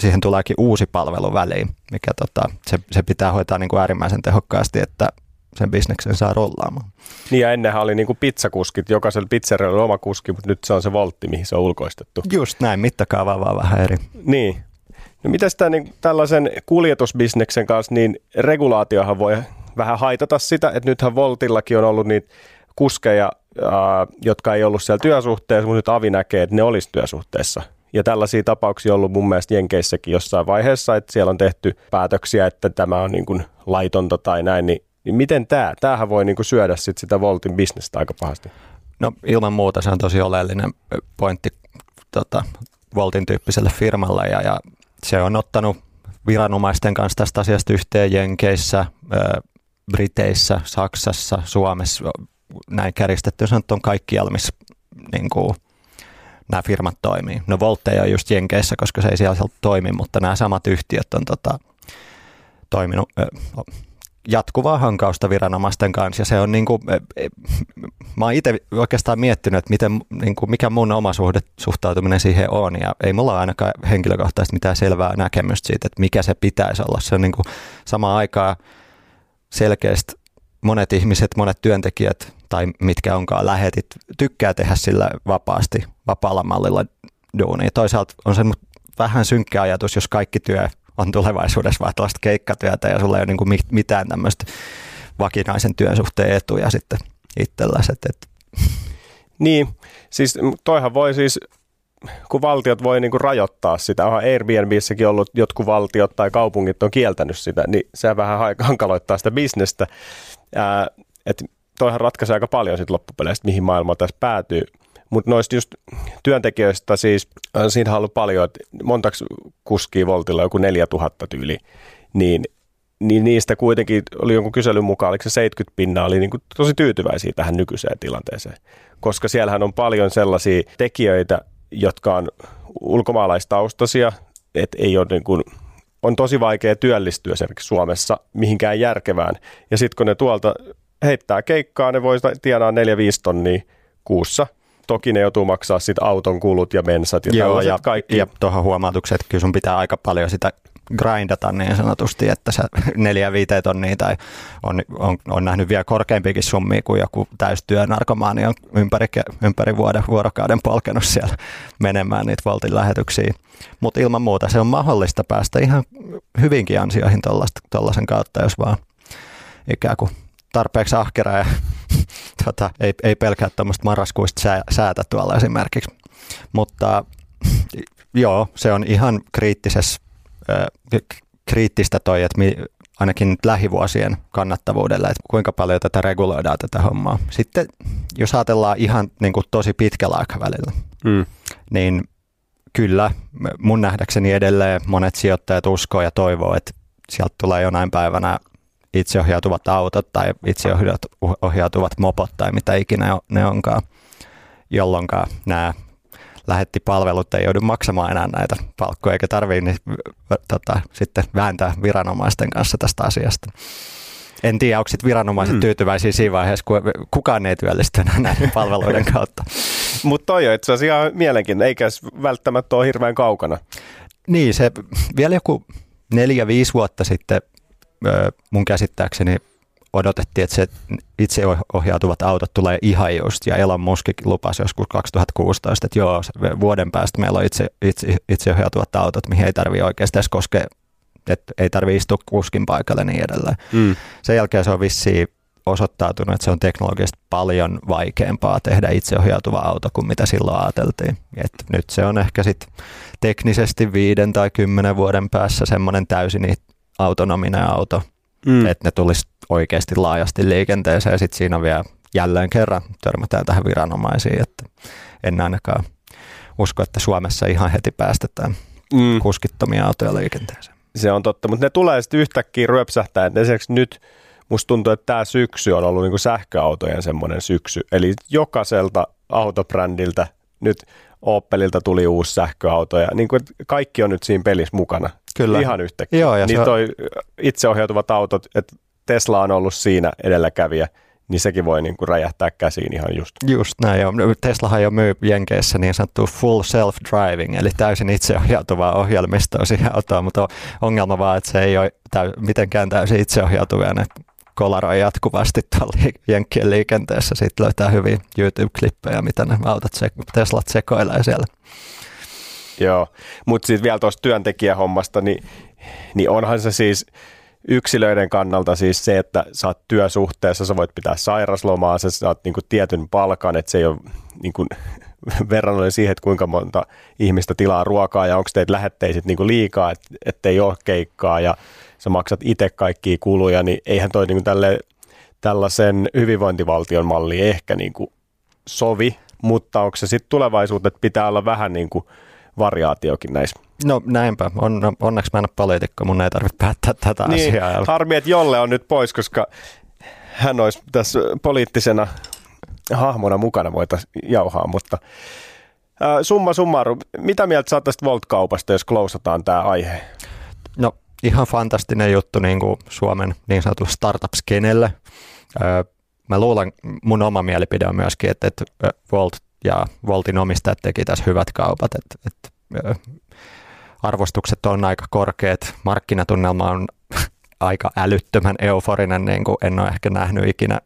siihen tuleekin uusi palvelu väliin, mikä tota, se, se pitää hoitaa niin kuin äärimmäisen tehokkaasti, että sen bisneksen saa rollaamaan. Niin ja ennenhän oli niin kuin pizzakuskit, jokaisella pizzerialla oli oma kuski, mutta nyt se on se voltti, mihin se on ulkoistettu. Just näin, mittakaava vaan vähän eri. Niin. No mitä sitä niin, tällaisen kuljetusbisneksen kanssa, niin regulaatiohan voi vähän haitata sitä, että nythän Voltillakin on ollut niitä kuskeja, ää, jotka ei ollut siellä työsuhteessa, mutta nyt Avi näkee, että ne olisi työsuhteessa. Ja tällaisia tapauksia on ollut mun mielestä Jenkeissäkin jossain vaiheessa, että siellä on tehty päätöksiä, että tämä on niin kuin laitonta tai näin, niin, niin miten tämä? Tämähän voi niin kuin syödä sit sitä Voltin bisnestä aika pahasti. No ilman muuta se on tosi oleellinen pointti tota, Voltin tyyppiselle firmalle ja, ja se on ottanut viranomaisten kanssa tästä asiasta yhteen Jenkeissä, Briteissä, Saksassa, Suomessa, näin kärjistetty on kaikkialla, missä niin kuin, nämä firmat toimii. No Volt ei ole just Jenkeissä, koska se ei siellä toimi, mutta nämä samat yhtiöt on tota, toiminut ö, jatkuvaa hankausta viranomaisten kanssa ja se on niin kuin, mä oon itse oikeastaan miettinyt, että miten, niin kuin, mikä mun oma suhde, suhtautuminen siihen on ja ei mulla ainakaan henkilökohtaisesti mitään selvää näkemystä siitä, että mikä se pitäisi olla. Se on niin kuin samaan aikaan selkeästi monet ihmiset, monet työntekijät tai mitkä onkaan lähetit, tykkää tehdä sillä vapaasti, vapaalla mallilla duunia. Toisaalta on se vähän synkkä ajatus, jos kaikki työ on tulevaisuudessa vaan tuosta keikkatyötä ja sulla ei ole niin kuin mitään tämmöistä vakinaisen työsuhteen etuja sitten itselläsi. Et, Niin, siis toihan voi siis, kun valtiot voi niin kuin rajoittaa sitä, onhan Airbnbissäkin ollut jotkut valtiot tai kaupungit on kieltänyt sitä, niin se vähän hankaloittaa sitä bisnestä. että toihan ratkaisee aika paljon sitten loppupeleistä, mihin maailma tässä päätyy. Mutta noista just työntekijöistä siis, on siinä ollut paljon, että montaksi kuskii Voltilla joku 4000 tyyli, niin, niin niistä kuitenkin oli jonkun kyselyn mukaan, oliko se 70 pinnaa, oli niin kuin tosi tyytyväisiä tähän nykyiseen tilanteeseen. Koska siellähän on paljon sellaisia tekijöitä, jotka on ulkomaalaistaustaisia, että ei ole niin kuin, on tosi vaikea työllistyä esimerkiksi Suomessa mihinkään järkevään. Ja sitten kun ne tuolta heittää keikkaa, ne voi tienaa 4-5 tonnia kuussa. Toki ne joutuu maksaa sitten auton kulut ja mensat ja Joo, ja, kaikki. ja tuohon huomautukset, että kyllä sun pitää aika paljon sitä grindata niin sanotusti, että sä [LAUGHS] neljä viiteen tonnia tai on, on, on nähnyt vielä korkeampikin summia kuin joku täystyö narkomaani on ympäri, ympäri vuoden, vuorokauden polkenut siellä menemään niitä Voltin lähetyksiä. Mutta ilman muuta se on mahdollista päästä ihan hyvinkin ansioihin tuollaisen kautta, jos vaan ikään kuin tarpeeksi ahkera ja [LAUGHS] tota, ei, ei pelkää tuommoista marraskuista sää, säätä tuolla esimerkiksi. Mutta [LAUGHS] joo, se on ihan kriittisessä kriittistä toi, että mi, ainakin nyt lähivuosien kannattavuudelle, että kuinka paljon tätä reguloidaan tätä hommaa. Sitten jos ajatellaan ihan niin kuin tosi pitkällä aikavälillä, mm. niin kyllä mun nähdäkseni edelleen monet sijoittajat uskoo ja toivoo, että sieltä tulee jonain päivänä itseohjautuvat autot tai itseohjautuvat mopot tai mitä ikinä ne onkaan, jolloin nämä lähettipalvelut ei joudu maksamaan enää näitä palkkoja, eikä tarvitse niin, tota, sitten vääntää viranomaisten kanssa tästä asiasta. En tiedä, onko viranomaiset mm. tyytyväisiä siinä vaiheessa, kun kukaan ei työllisty enää näiden [LAUGHS] palveluiden kautta. Mutta toi on itse asiassa ihan mielenkiintoinen, eikä välttämättä ole hirveän kaukana. Niin, se vielä joku neljä-viisi vuotta sitten mun käsittääkseni odotettiin, että se itseohjautuvat autot tulee ihan just, ja Elon Musk lupasi joskus 2016, että joo, vuoden päästä meillä on itse, itse, itseohjautuvat autot, mihin ei tarvitse oikeasti edes koskea, että ei tarvitse istua kuskin paikalle ja niin edelleen. Mm. Sen jälkeen se on vissiin osoittautunut, että se on teknologisesti paljon vaikeampaa tehdä itseohjautuva auto kuin mitä silloin ajateltiin. Et nyt se on ehkä sitten teknisesti viiden tai kymmenen vuoden päässä semmoinen täysin autonominen auto, mm. että ne tulisi oikeasti laajasti liikenteeseen ja sitten siinä vielä jälleen kerran törmätään tähän viranomaisiin, että en ainakaan usko, että Suomessa ihan heti päästetään mm. kuskittomia autoja liikenteeseen. Se on totta, mutta ne tulee sitten yhtäkkiä ryöpsähtää, että esimerkiksi nyt musta tuntuu, että tämä syksy on ollut niinku sähköautojen semmoinen syksy, eli jokaiselta autobrändiltä nyt Opelilta tuli uusi sähköauto ja niin kuin, kaikki on nyt siinä pelissä mukana. Kyllä. Ihan yhtäkkiä. Joo, ja niin on... toi itseohjautuvat autot, että Tesla on ollut siinä edelläkävijä, niin sekin voi niin kuin räjähtää käsiin ihan just. Just näin, joo. Teslahan jo myy Jenkeissä niin sanottu full self-driving, eli täysin itseohjautuvaa ohjelmistoa siihen autoon, mutta ongelma vaan, että se ei ole täy- mitenkään täysin itseohjautuvia ne kolaroi jatkuvasti tuolla [LAUGHS] Jenkkien liikenteessä. Sitten löytää hyviä YouTube-klippejä, mitä ne autot, se- Teslat sekoilee siellä. Joo, mutta sitten vielä tuosta työntekijähommasta, niin, niin onhan se siis yksilöiden kannalta siis se, että sä oot työsuhteessa, sä voit pitää sairaslomaa, sä saat niinku tietyn palkan, että se ei ole niinku [LAUGHS] verrannollinen siihen, että kuinka monta ihmistä tilaa ruokaa ja onko teitä lähetteisit niinku liikaa, että ei ole keikkaa ja sä maksat itse kaikkia kuluja, niin eihän toi niinku tälle, tällaisen hyvinvointivaltion malli ehkä niinku sovi, mutta onko se sitten tulevaisuutta, että pitää olla vähän niin kuin variaatiokin näissä. No näinpä. On, onneksi mä en ole poliitikko, mun ei tarvitse päättää tätä niin, asiaa. Harmi, että Jolle on nyt pois, koska hän olisi tässä poliittisena hahmona mukana voitaisiin jauhaa, mutta summa summarum, mitä mieltä saat tästä Volt-kaupasta, jos klousataan tämä aihe? No ihan fantastinen juttu niin kuin Suomen niin sanotulle startup-skenelle. Mä luulen, mun oma mielipide on myöskin, että, että Volt ja Voltin omistajat teki tässä hyvät kaupat. Että, että arvostukset on aika korkeat, markkinatunnelma on [LAUGHS] aika älyttömän euforinen, niin kuin en ole ehkä nähnyt ikinä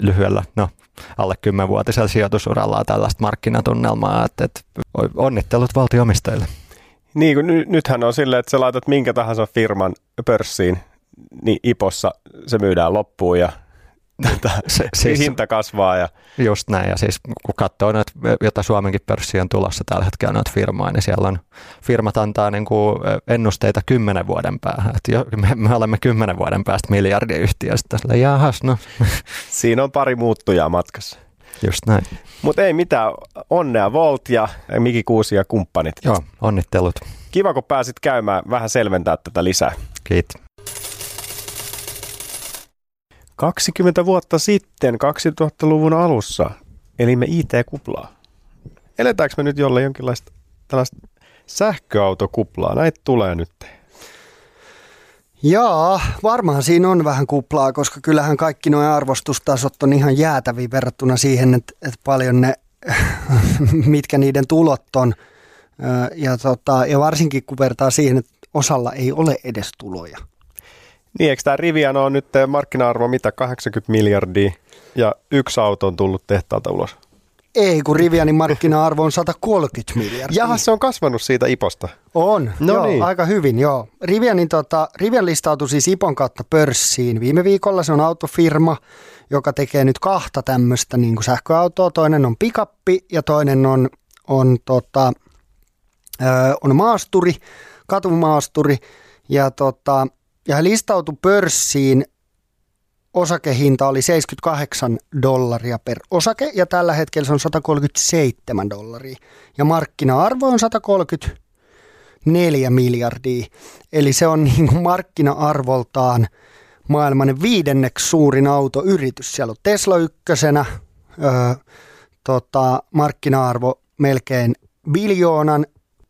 lyhyellä, no alle kymmenvuotisella sijoitusuralla tällaista markkinatunnelmaa, että, että onnittelut valtiomistajille. Niin, kun ny, nythän on silleen, että sä laitat minkä tahansa firman pörssiin, niin IPOssa se myydään loppuun ja Tätä, [LAUGHS] se, siis, hinta kasvaa. Ja... Just näin, ja siis kun katsoo noita, jota Suomenkin pörssiin on tulossa tällä hetkellä noita firmaa, niin siellä on, firmat antaa niin kuin ennusteita kymmenen vuoden päähän. Että jo, me, me, olemme kymmenen vuoden päästä miljardiyhtiöstä. Sillä jahas, no. [LAUGHS] Siinä on pari muuttujaa matkassa. Just näin. Mutta ei mitään, onnea Volt ja Miki Kuusi ja kumppanit. Joo, onnittelut. Kiva, kun pääsit käymään vähän selventää tätä lisää. Kiitos. 20 vuotta sitten, 2000-luvun alussa, elimme IT-kuplaa. Eletäänkö me nyt jolle jonkinlaista tällaista sähköautokuplaa? Näitä tulee nyt. Jaa, varmaan siinä on vähän kuplaa, koska kyllähän kaikki nuo arvostustasot on ihan jäätäviä verrattuna siihen, että, että paljon ne, [LAUGHS] mitkä niiden tulot on. Ja, tota, ja varsinkin kun vertaa siihen, että osalla ei ole edes tuloja. Niin, eikö tämä Rivian on nyt markkina-arvo mitä 80 miljardia ja yksi auto on tullut tehtaalta ulos? Ei, kun Rivianin markkina-arvo on 130 miljardia. Jaha, se on kasvanut siitä IPOsta. On, no joo, niin. aika hyvin, joo. Rivianin, tota, Rivian listautui siis IPOn kautta pörssiin viime viikolla. Se on autofirma, joka tekee nyt kahta tämmöistä niin sähköautoa. Toinen on pikappi ja toinen on, on, tota, ö, on maasturi, katumaasturi. Ja tota, ja hän listautui pörssiin, osakehinta oli 78 dollaria per osake ja tällä hetkellä se on 137 dollaria. Ja markkina-arvo on 134 miljardia. Eli se on [LAUGHS] niin kuin markkina-arvoltaan maailman viidenneksi suurin autoyritys. Siellä on Tesla ykkösenä, öö, tota, markkina-arvo melkein biljoonan.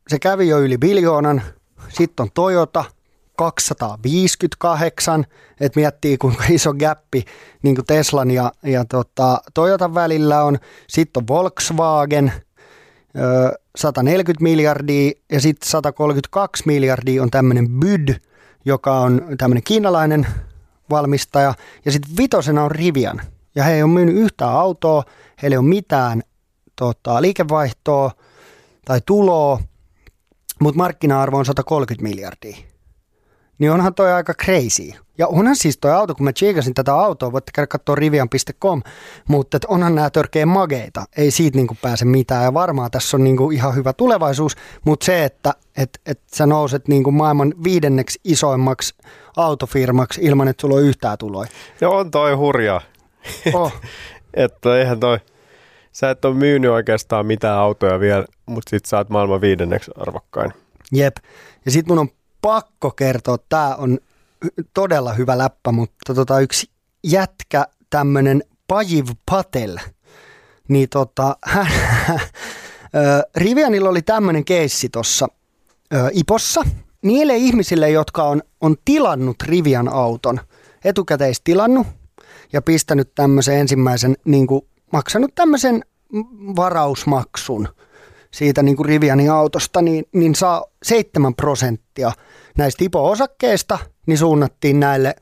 Se kävi jo yli biljoonan. Sitten on Toyota – 258, että miettii kuinka [LAUGHS] iso gappi niin kuin Teslan ja, ja tota, Toyotan välillä on. Sitten on Volkswagen, 140 miljardia ja sitten 132 miljardia on tämmöinen BYD, joka on tämmöinen kiinalainen valmistaja. Ja sitten vitosena on Rivian. Ja he ei ole myynyt yhtään autoa, heillä ei ole mitään tota, liikevaihtoa tai tuloa, mutta markkina-arvo on 130 miljardia niin onhan toi aika crazy. Ja onhan siis toi auto, kun mä chiikasin tätä autoa, voitte käydä katsoa rivian.com, mutta onhan nämä törkeä mageita, ei siitä niinku pääse mitään. Ja varmaan tässä on niinku ihan hyvä tulevaisuus, mutta se, että et, et sä nouset niinku maailman viidenneksi isoimmaksi autofirmaksi ilman, että sulla on yhtään tuloja. Joo, on toi hurjaa. Oh. [LAUGHS] että eihän toi, sä et ole myynyt oikeastaan mitään autoja vielä, mutta sit sä oot maailman viidenneksi arvokkain. Jep. Ja sit mun on pakko kertoa, tämä on todella hyvä läppä, mutta tota, yksi jätkä, tämmöinen Pajiv Patel, niin tota, [LAUGHS] hän, Rivianilla oli tämmöinen keissi tuossa Ipossa. Niille ihmisille, jotka on, on tilannut Rivian auton, etukäteistilannut ja pistänyt tämmöisen ensimmäisen, niin kuin, maksanut tämmöisen varausmaksun – siitä niin kuin Rivianin autosta, niin, niin saa 7 prosenttia näistä IPO-osakkeista, niin suunnattiin näille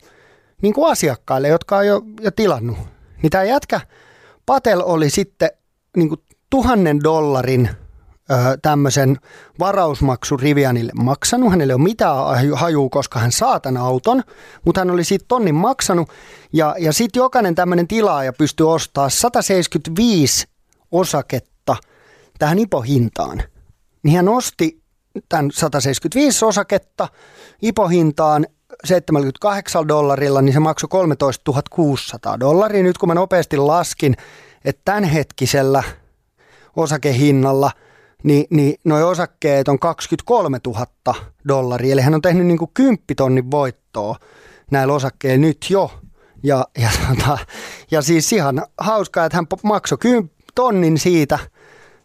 niin kuin asiakkaille, jotka on jo, jo tilannut. Niin tämä jätkä Patel oli sitten niin kuin tuhannen dollarin ö, tämmöisen varausmaksu Rivianille maksanut. Hänelle ei ole mitään hajua, koska hän saa tämän auton, mutta hän oli siitä tonnin maksanut. Ja, ja sitten jokainen tämmöinen tilaaja pystyy ostamaan 175 osaketta – tähän IPO-hintaan, niin hän osti tämän 175 osaketta IPO-hintaan 78 dollarilla, niin se maksoi 13 600 dollaria. Nyt kun mä nopeasti laskin, että tämänhetkisellä osakehinnalla niin, niin noi osakkeet on 23 000 dollaria. Eli hän on tehnyt niin kuin 10 tonnin voittoa näillä osakkeilla nyt jo. Ja, ja, tota, ja siis ihan hauskaa, että hän maksoi 10 tonnin siitä –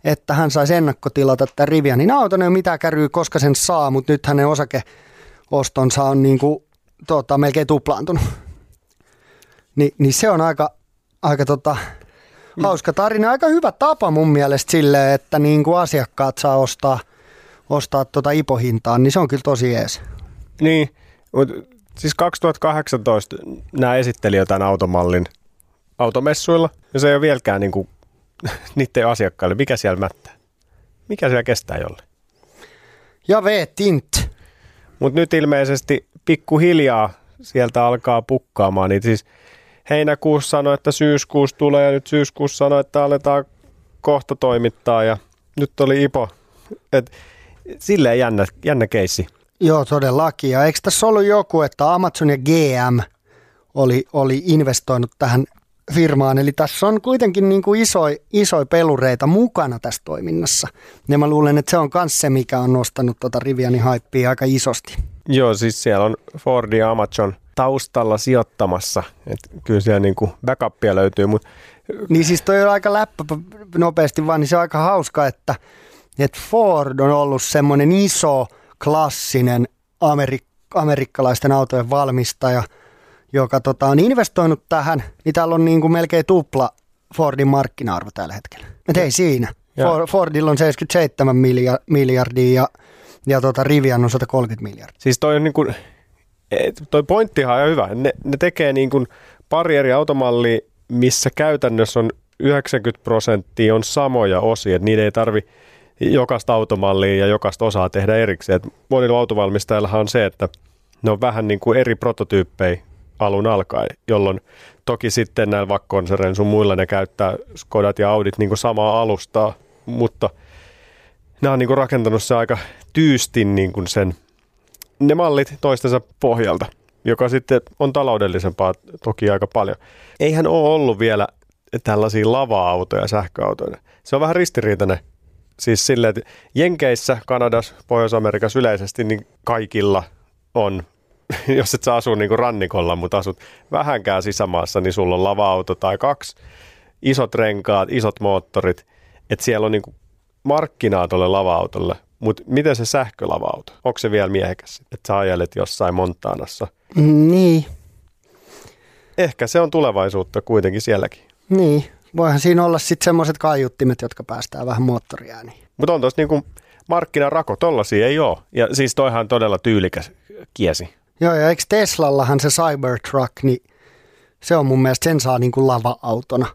että hän saisi ennakkotilata tämän Rivianin auton, ei ole mitään käryy, koska sen saa, mutta nyt hänen osakeostonsa on niin kuin, tota, melkein tuplaantunut. Ni, niin se on aika, aika tota, hauska tarina, aika hyvä tapa mun mielestä sille, että niin kuin asiakkaat saa ostaa, ostaa tota ipohintaan, niin se on kyllä tosi ees. Niin, mutta siis 2018 nämä esitteli jo tämän automallin automessuilla, ja se ei ole vieläkään niin kuin [LAUGHS] niiden asiakkaille, mikä siellä mättää? Mikä siellä kestää jolle? Ja tint. Mutta nyt ilmeisesti pikkuhiljaa sieltä alkaa pukkaamaan. Niin siis heinäkuussa sanoi, että syyskuussa tulee ja nyt syyskuussa sanoi, että aletaan kohta toimittaa ja nyt oli IPO. Et, silleen jännä, jännä keissi. Joo, todellakin. Ja eikö tässä ollut joku, että Amazon ja GM oli, oli investoinut tähän firmaan, eli tässä on kuitenkin niin kuin isoja iso pelureita mukana tässä toiminnassa. Ja mä luulen, että se on myös se, mikä on nostanut tuota Riviani haippia aika isosti. Joo, siis siellä on Ford ja Amazon taustalla sijoittamassa. Et kyllä siellä niin kuin backupia löytyy, mutta Niin siis toi on aika läppä nopeasti vaan, niin se on aika hauska, että, että Ford on ollut semmoinen iso, klassinen amerik- amerikkalaisten autojen valmistaja, joka tota, on investoinut tähän, niin täällä on niin kuin melkein tupla Fordin markkina-arvo tällä hetkellä. Et ei siinä. For, Fordilla on 77 milja- miljardia ja, ja tota Rivian on 130 miljardia. Siis toi on niin kuin, toi pointtihan on hyvä. Ne, ne tekee niin kuin pari eri automallia, missä käytännössä on 90 prosenttia on samoja osia, että niiden ei tarvi jokaista automallia ja jokaista osaa tehdä erikseen. Et monilla autovalmistajillahan on se, että ne on vähän niin kuin eri prototyyppejä alun alkaen, jolloin toki sitten näillä vakkonsereilla sun muilla ne käyttää Skodat ja Audit niin samaa alustaa, mutta nämä on niin rakentanut se aika tyystin niin sen ne mallit toistensa pohjalta, joka sitten on taloudellisempaa toki aika paljon. Eihän ole ollut vielä tällaisia lava-autoja sähköautoja. Se on vähän ristiriitainen. Siis silleen, että Jenkeissä, Kanadassa, Pohjois-Amerikassa yleisesti, niin kaikilla on, [LAUGHS] jos et sä asu niin kuin rannikolla, mutta asut vähänkään sisämaassa, niin sulla on lava-auto tai kaksi, isot renkaat, isot moottorit, että siellä on niin kuin markkinaa tuolle lava-autolle, mutta miten se sähkölava-auto? Onko se vielä miehekäs, että sä ajelet jossain Montaanassa? Niin, Ehkä se on tulevaisuutta kuitenkin sielläkin. niin. Voihan siinä olla sitten semmoiset kaiuttimet, jotka päästää vähän moottoriääniin. Mutta on tuossa niinku markkinarako, tollasia ei ole. Ja siis toihan on todella tyylikäs kiesi. Joo, ja eikö Teslallahan se Cybertruck, niin se on mun mielestä, sen saa niin kuin lava-autona.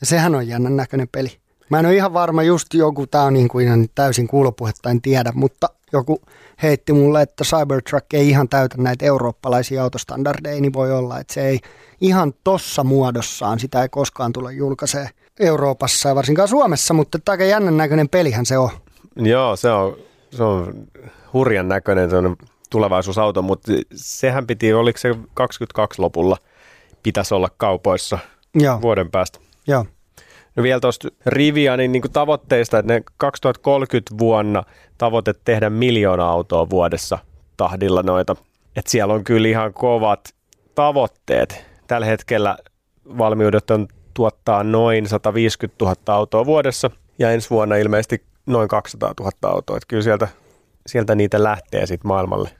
Ja sehän on jännän näköinen peli. Mä en ole ihan varma, just joku, tää on niin kuin ihan täysin kuulopuhetta, en tiedä, mutta joku heitti mulle, että Cybertruck ei ihan täytä näitä eurooppalaisia autostandardeja, niin voi olla, että se ei ihan tossa muodossaan, sitä ei koskaan tule julkaisee Euroopassa ja varsinkaan Suomessa, mutta aika jännän näköinen pelihän se on. Joo, se on, se on hurjan näköinen sellainen tulevaisuusauto, mutta sehän piti, oliko se 22 lopulla, pitäisi olla kaupoissa Joo, vuoden päästä. joo. No vielä tuosta Rivianin niin tavoitteista, että ne 2030 vuonna tavoite tehdä miljoona autoa vuodessa tahdilla noita. Että siellä on kyllä ihan kovat tavoitteet. Tällä hetkellä valmiudet on tuottaa noin 150 000 autoa vuodessa ja ensi vuonna ilmeisesti noin 200 000 autoa. Että kyllä sieltä, sieltä niitä lähtee sitten maailmalle.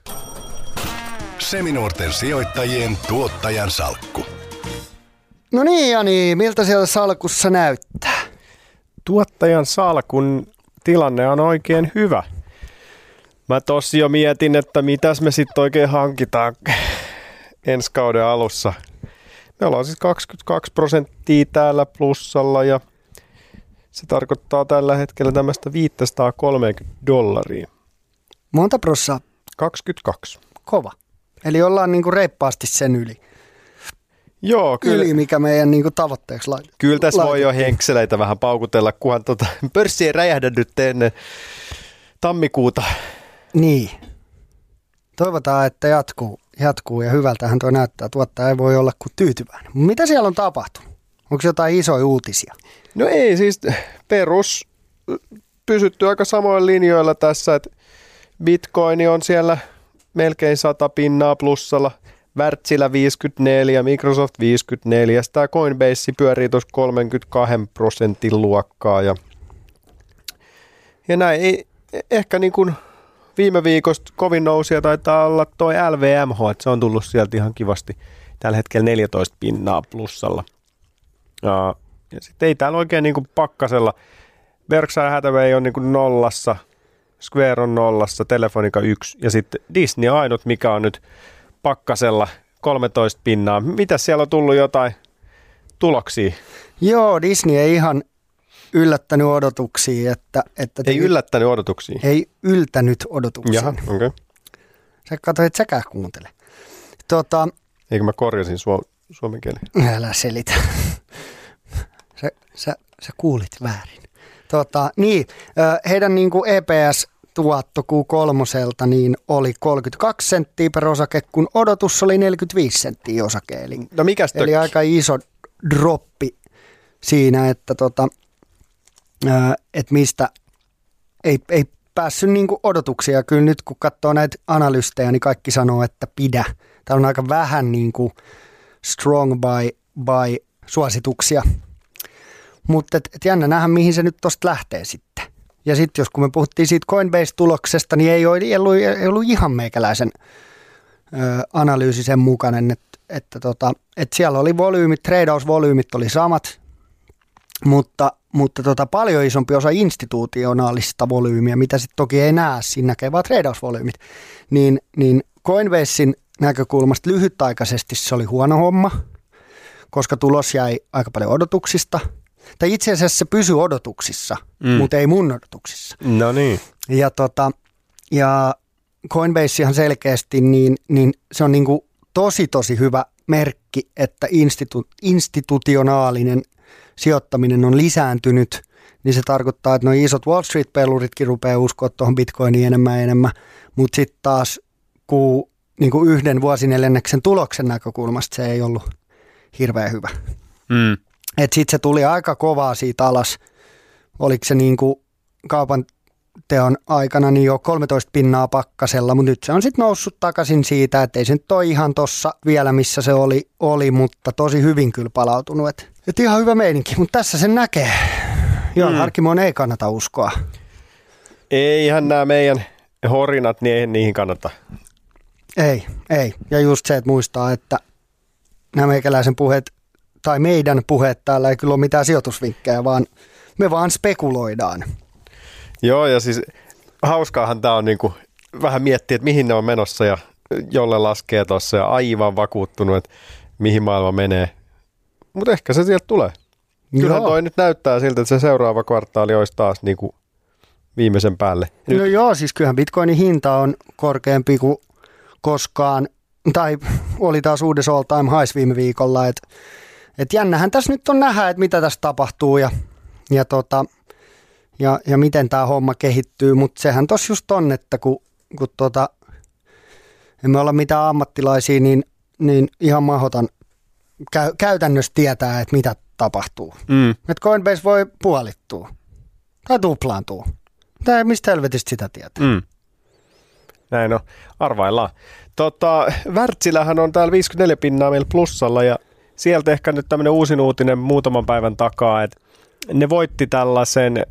Seminuorten sijoittajien tuottajan salkku. No niin, Jani, miltä siellä salkussa näyttää? tuottajan salkun tilanne on oikein hyvä. Mä tossa jo mietin, että mitäs me sitten oikein hankitaan [LAUGHS] ensi kauden alussa. Me ollaan siis 22 prosenttia täällä plussalla ja se tarkoittaa tällä hetkellä tämmöistä 530 dollaria. Monta prossaa 22. kova. Eli ollaan niinku reippaasti sen yli. Joo, kyllä, Yli, mikä meidän niinku tavoitteeksi laitettiin. kyllä tässä voi jo laitettiin. henkseleitä vähän paukutella, kunhan tota, [LAUGHS] pörssi ei räjähdä nyt ennen tammikuuta. Niin. Toivotaan, että jatkuu, jatkuu ja hyvältähän tuo näyttää. Tuottaja ei voi olla kuin tyytyväinen. Mitä siellä on tapahtunut? Onko jotain isoja uutisia? No ei siis perus pysytty aika samoilla linjoilla tässä, että Bitcoin on siellä melkein 100 pinnaa plussalla, Wärtsilä 54, Microsoft 54, tämä Coinbase pyörii tuossa 32 prosentin luokkaa ja, ja näin, ei, ehkä niin kuin viime viikosta kovin nousia taitaa olla toi LVMH, että se on tullut sieltä ihan kivasti tällä hetkellä 14 pinnaa plussalla. Ja, ja sitten ei täällä oikein niin kuin pakkasella. Berkshire Hathaway on niin kuin nollassa, Square on nollassa, Telefonica 1 ja sitten Disney on ainut, mikä on nyt pakkasella 13 pinnaa. Mitä siellä on tullut jotain tuloksia? Joo, Disney ei ihan yllättänyt odotuksia, että, että Ei yllättänyt odotuksia. ei yltänyt odotuksiin. Jaha, okei. Okay. Sä katsoit, että säkään kuuntele. Tota, Eikö mä korjasin sua suomen kieli? Älä selitä. [LAUGHS] Sä, sä, sä kuulit väärin. Tota, niin, heidän niin kuin EPS-tuotto Q3 niin oli 32 senttiä per osake, kun odotus oli 45 senttiä osake. Eli, No mikäs tökki? eli aika iso droppi siinä, että tota, ö, et mistä ei, ei päässyt niin kuin odotuksia. Kyllä nyt kun katsoo näitä analystejä, niin kaikki sanoo, että pidä. Täällä on aika vähän niin kuin strong by, by suosituksia. Mutta et, et jännä nähdä, mihin se nyt tosta lähtee sitten. Ja sitten jos kun me puhuttiin siitä Coinbase-tuloksesta, niin ei, ole, ei, ollut, ei ollut ihan meikäläisen ö, analyysi sen mukainen, että, että tota, et siellä oli volyymit, treidausvolyymit oli samat, mutta, mutta tota, paljon isompi osa institutionaalista volyymiä, mitä sitten toki ei näe, siinä näkee vaan treidausvolyymit, niin, niin Coinbasein näkökulmasta lyhytaikaisesti se oli huono homma, koska tulos jäi aika paljon odotuksista. Tai itse asiassa se pysyi odotuksissa, mm. mutta ei mun odotuksissa. No niin. Ja, tota, ja Coinbase ihan selkeästi, niin, niin se on niin kuin tosi tosi hyvä merkki, että institu, institutionaalinen sijoittaminen on lisääntynyt, niin se tarkoittaa, että nuo isot Wall Street-peluritkin rupeaa uskoa tuohon bitcoiniin enemmän ja enemmän, mutta sitten taas kun niin kuin yhden vuosineljänneksen tuloksen näkökulmasta se ei ollut hirveän hyvä. Mm. Että sitten se tuli aika kovaa siitä alas. Oliko se niin kuin kaupan teon aikana niin jo 13 pinnaa pakkasella, mutta nyt se on sitten noussut takaisin siitä, että ei se nyt ole ihan tossa vielä, missä se oli, oli mutta tosi hyvin kyllä palautunut. Et, et ihan hyvä meininki, mutta tässä sen näkee. Joo, mm. Harkimoon ei kannata uskoa. Eihän nämä meidän horinat, niin eihän niihin kannata. Ei, ei. Ja just se, että muistaa, että nämä meikäläisen puheet, tai meidän puheet täällä ei kyllä ole mitään sijoitusvinkkejä, vaan me vaan spekuloidaan. Joo, ja siis hauskaahan tämä on niinku vähän miettiä, että mihin ne on menossa ja jolle laskee tuossa ja aivan vakuuttunut, että mihin maailma menee. Mutta ehkä se sieltä tulee. Kyllä toi nyt näyttää siltä, että se seuraava kvartaali olisi taas niinku viimeisen päälle. Nyt, No joo, siis kyllähän bitcoinin hinta on korkeampi kuin koskaan, tai oli taas uudessa all time highs viime viikolla, että et jännähän tässä nyt on nähdä, että mitä tässä tapahtuu ja, ja, tota, ja, ja miten tämä homma kehittyy, mutta sehän tossa just on, että kun, kun tota, emme olla mitään ammattilaisia, niin, niin ihan mahdoton käy, käytännössä tietää, että mitä tapahtuu. mm, Että Coinbase voi puolittua tai tuplaantua. Tai mistä helvetistä sitä tietää? mm. Näin on, arvaillaan. Tota, Wärtsilähän on täällä 54 pinnaa meillä plussalla ja sieltä ehkä nyt tämmöinen uusin uutinen muutaman päivän takaa, että ne voitti tällaisen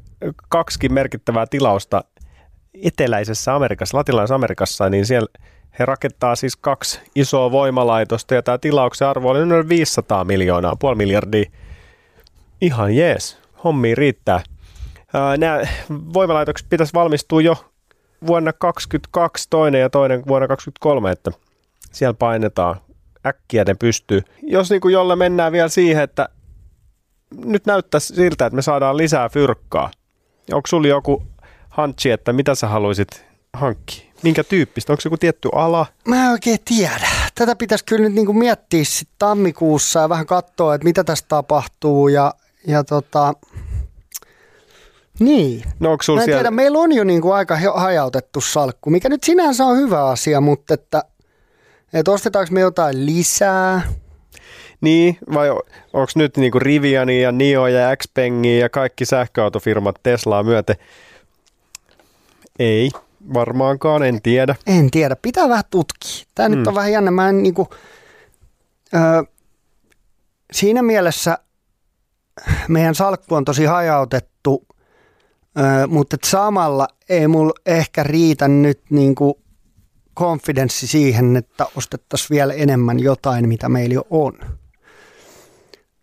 kaksikin merkittävää tilausta eteläisessä Amerikassa, latinalaisessa Amerikassa, niin siellä he rakettaa siis kaksi isoa voimalaitosta ja tämä tilauksen arvo oli noin 500 miljoonaa, puoli miljardia. Ihan jees, hommi riittää. Ää, Nämä voimalaitokset pitäisi valmistua jo vuonna 2022 toinen ja toinen vuonna 2023, että siellä painetaan äkkiä ne pystyy. Jos niin kuin jolle mennään vielä siihen, että nyt näyttää siltä, että me saadaan lisää fyrkkaa. Onko sulla joku hantsi, että mitä sä haluaisit hankkia? Minkä tyyppistä? Onko se joku tietty ala? Mä en oikein tiedä. Tätä pitäisi kyllä nyt niinku miettiä sit tammikuussa ja vähän katsoa, että mitä tässä tapahtuu. Ja, ja tota, niin. No onko Mä en siellä... tiedä, meillä on jo niinku aika hajautettu salkku, mikä nyt sinänsä on hyvä asia, mutta että, että ostetaanko me jotain lisää? Niin, vai onko nyt niinku Riviani ja Nio ja Xpengi ja kaikki sähköautofirmat Teslaa myöten? Ei, varmaankaan, en tiedä. En tiedä, pitää vähän tutkia. Tämä mm. nyt on vähän jännä. Mä en niinku, ö, siinä mielessä meidän salkku on tosi hajautettu, ö, mutta samalla ei mulla ehkä riitä nyt niinku konfidenssi siihen, että ostettaisiin vielä enemmän jotain, mitä meillä jo on.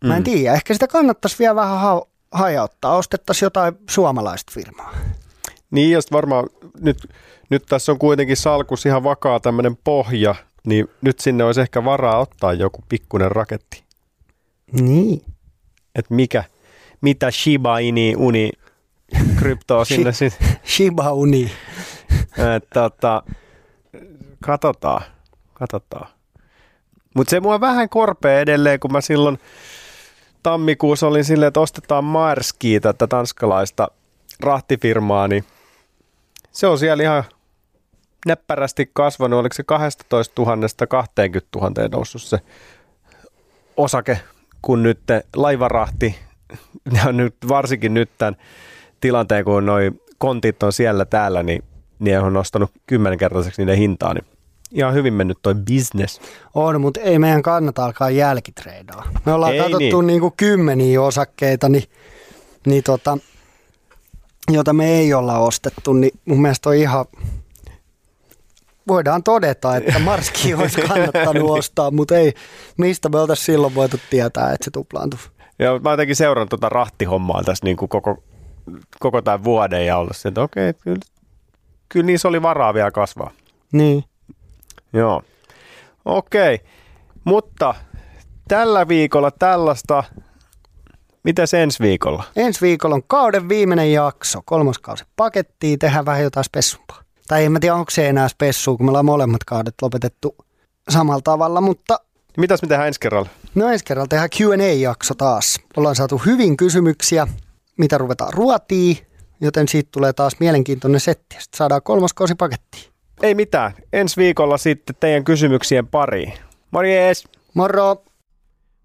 Mä en Mm. tiedä, ehkä sitä kannattaisi vielä vähän ha- hajauttaa. Ostettaisiin jotain suomalaista firmaa. Niin, ja varmaan nyt, nyt tässä on kuitenkin salkus ihan vakaa tämmöinen pohja, niin nyt sinne olisi ehkä varaa ottaa joku pikkunen raketti. Niin. Että mikä, mitä Shiba Inu Uni kryptoa [LAUGHS] sinne sitten. Shiba Uni. Että tota, katsotaan, katsotaan. Mutta se mua vähän korpee edelleen, kun mä silloin tammikuussa olin silleen, että ostetaan Maerskiä, tätä tanskalaista rahtifirmaa, niin se on siellä ihan näppärästi kasvanut. Oliko se 12 000 20 000 noussut se osake, kun nyt laivarahti, [LAUGHS] ja nyt, varsinkin nyt tämän tilanteen, kun noin kontit on siellä täällä, niin, niin on nostanut kymmenkertaiseksi niiden hintaa, niin ihan hyvin mennyt toi business. On, mutta ei meidän kannata alkaa jälkitreidaa. Me ollaan Ei katsottu niin. niin. kuin kymmeniä osakkeita, niin, niin tota, jota me ei olla ostettu, niin mun mielestä on ihan, voidaan todeta, että Marski [LAUGHS] olisi kannattanut ostaa, mutta ei, mistä me oltaisiin silloin voitu tietää, että se tuplaantuu. Ja mä jotenkin seurannut tuota rahtihommaa tässä niin kuin koko, koko tämän vuoden ja olla se, että okei, kyllä, kyllä niissä oli varaa vielä kasvaa. Niin. Joo. Okei, mutta tällä viikolla tällaista, mitäs ensi viikolla? Ensi viikolla on kauden viimeinen jakso, kolmas kausi pakettiin, tehdään vähän jotain spessumpaa. Tai en mä tiedä, onko se enää spessua, kun me ollaan molemmat kaudet lopetettu samalla tavalla, mutta Mitäs me tehdään ensi kerralla? no ensi kerralla tehdään Q&A-jakso taas. Ollaan saatu hyvin kysymyksiä, mitä ruvetaan ruotiin, joten siitä tulee taas mielenkiintoinen setti. Sitten saadaan kolmas kausi pakettiin. Ei mitään, ensi viikolla sitten teidän kysymyksien pariin. Morjes! Moro!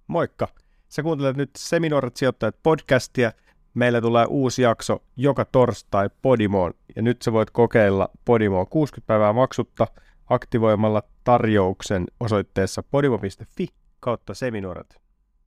Moikka! Sä kuuntelet nyt Seminoorat sijoittajat podcastia. Meillä tulee uusi jakso joka torstai Podimoon ja nyt sä voit kokeilla Podimoa 60 päivää maksutta aktivoimalla tarjouksen osoitteessa podimo.fi kautta seminoorat.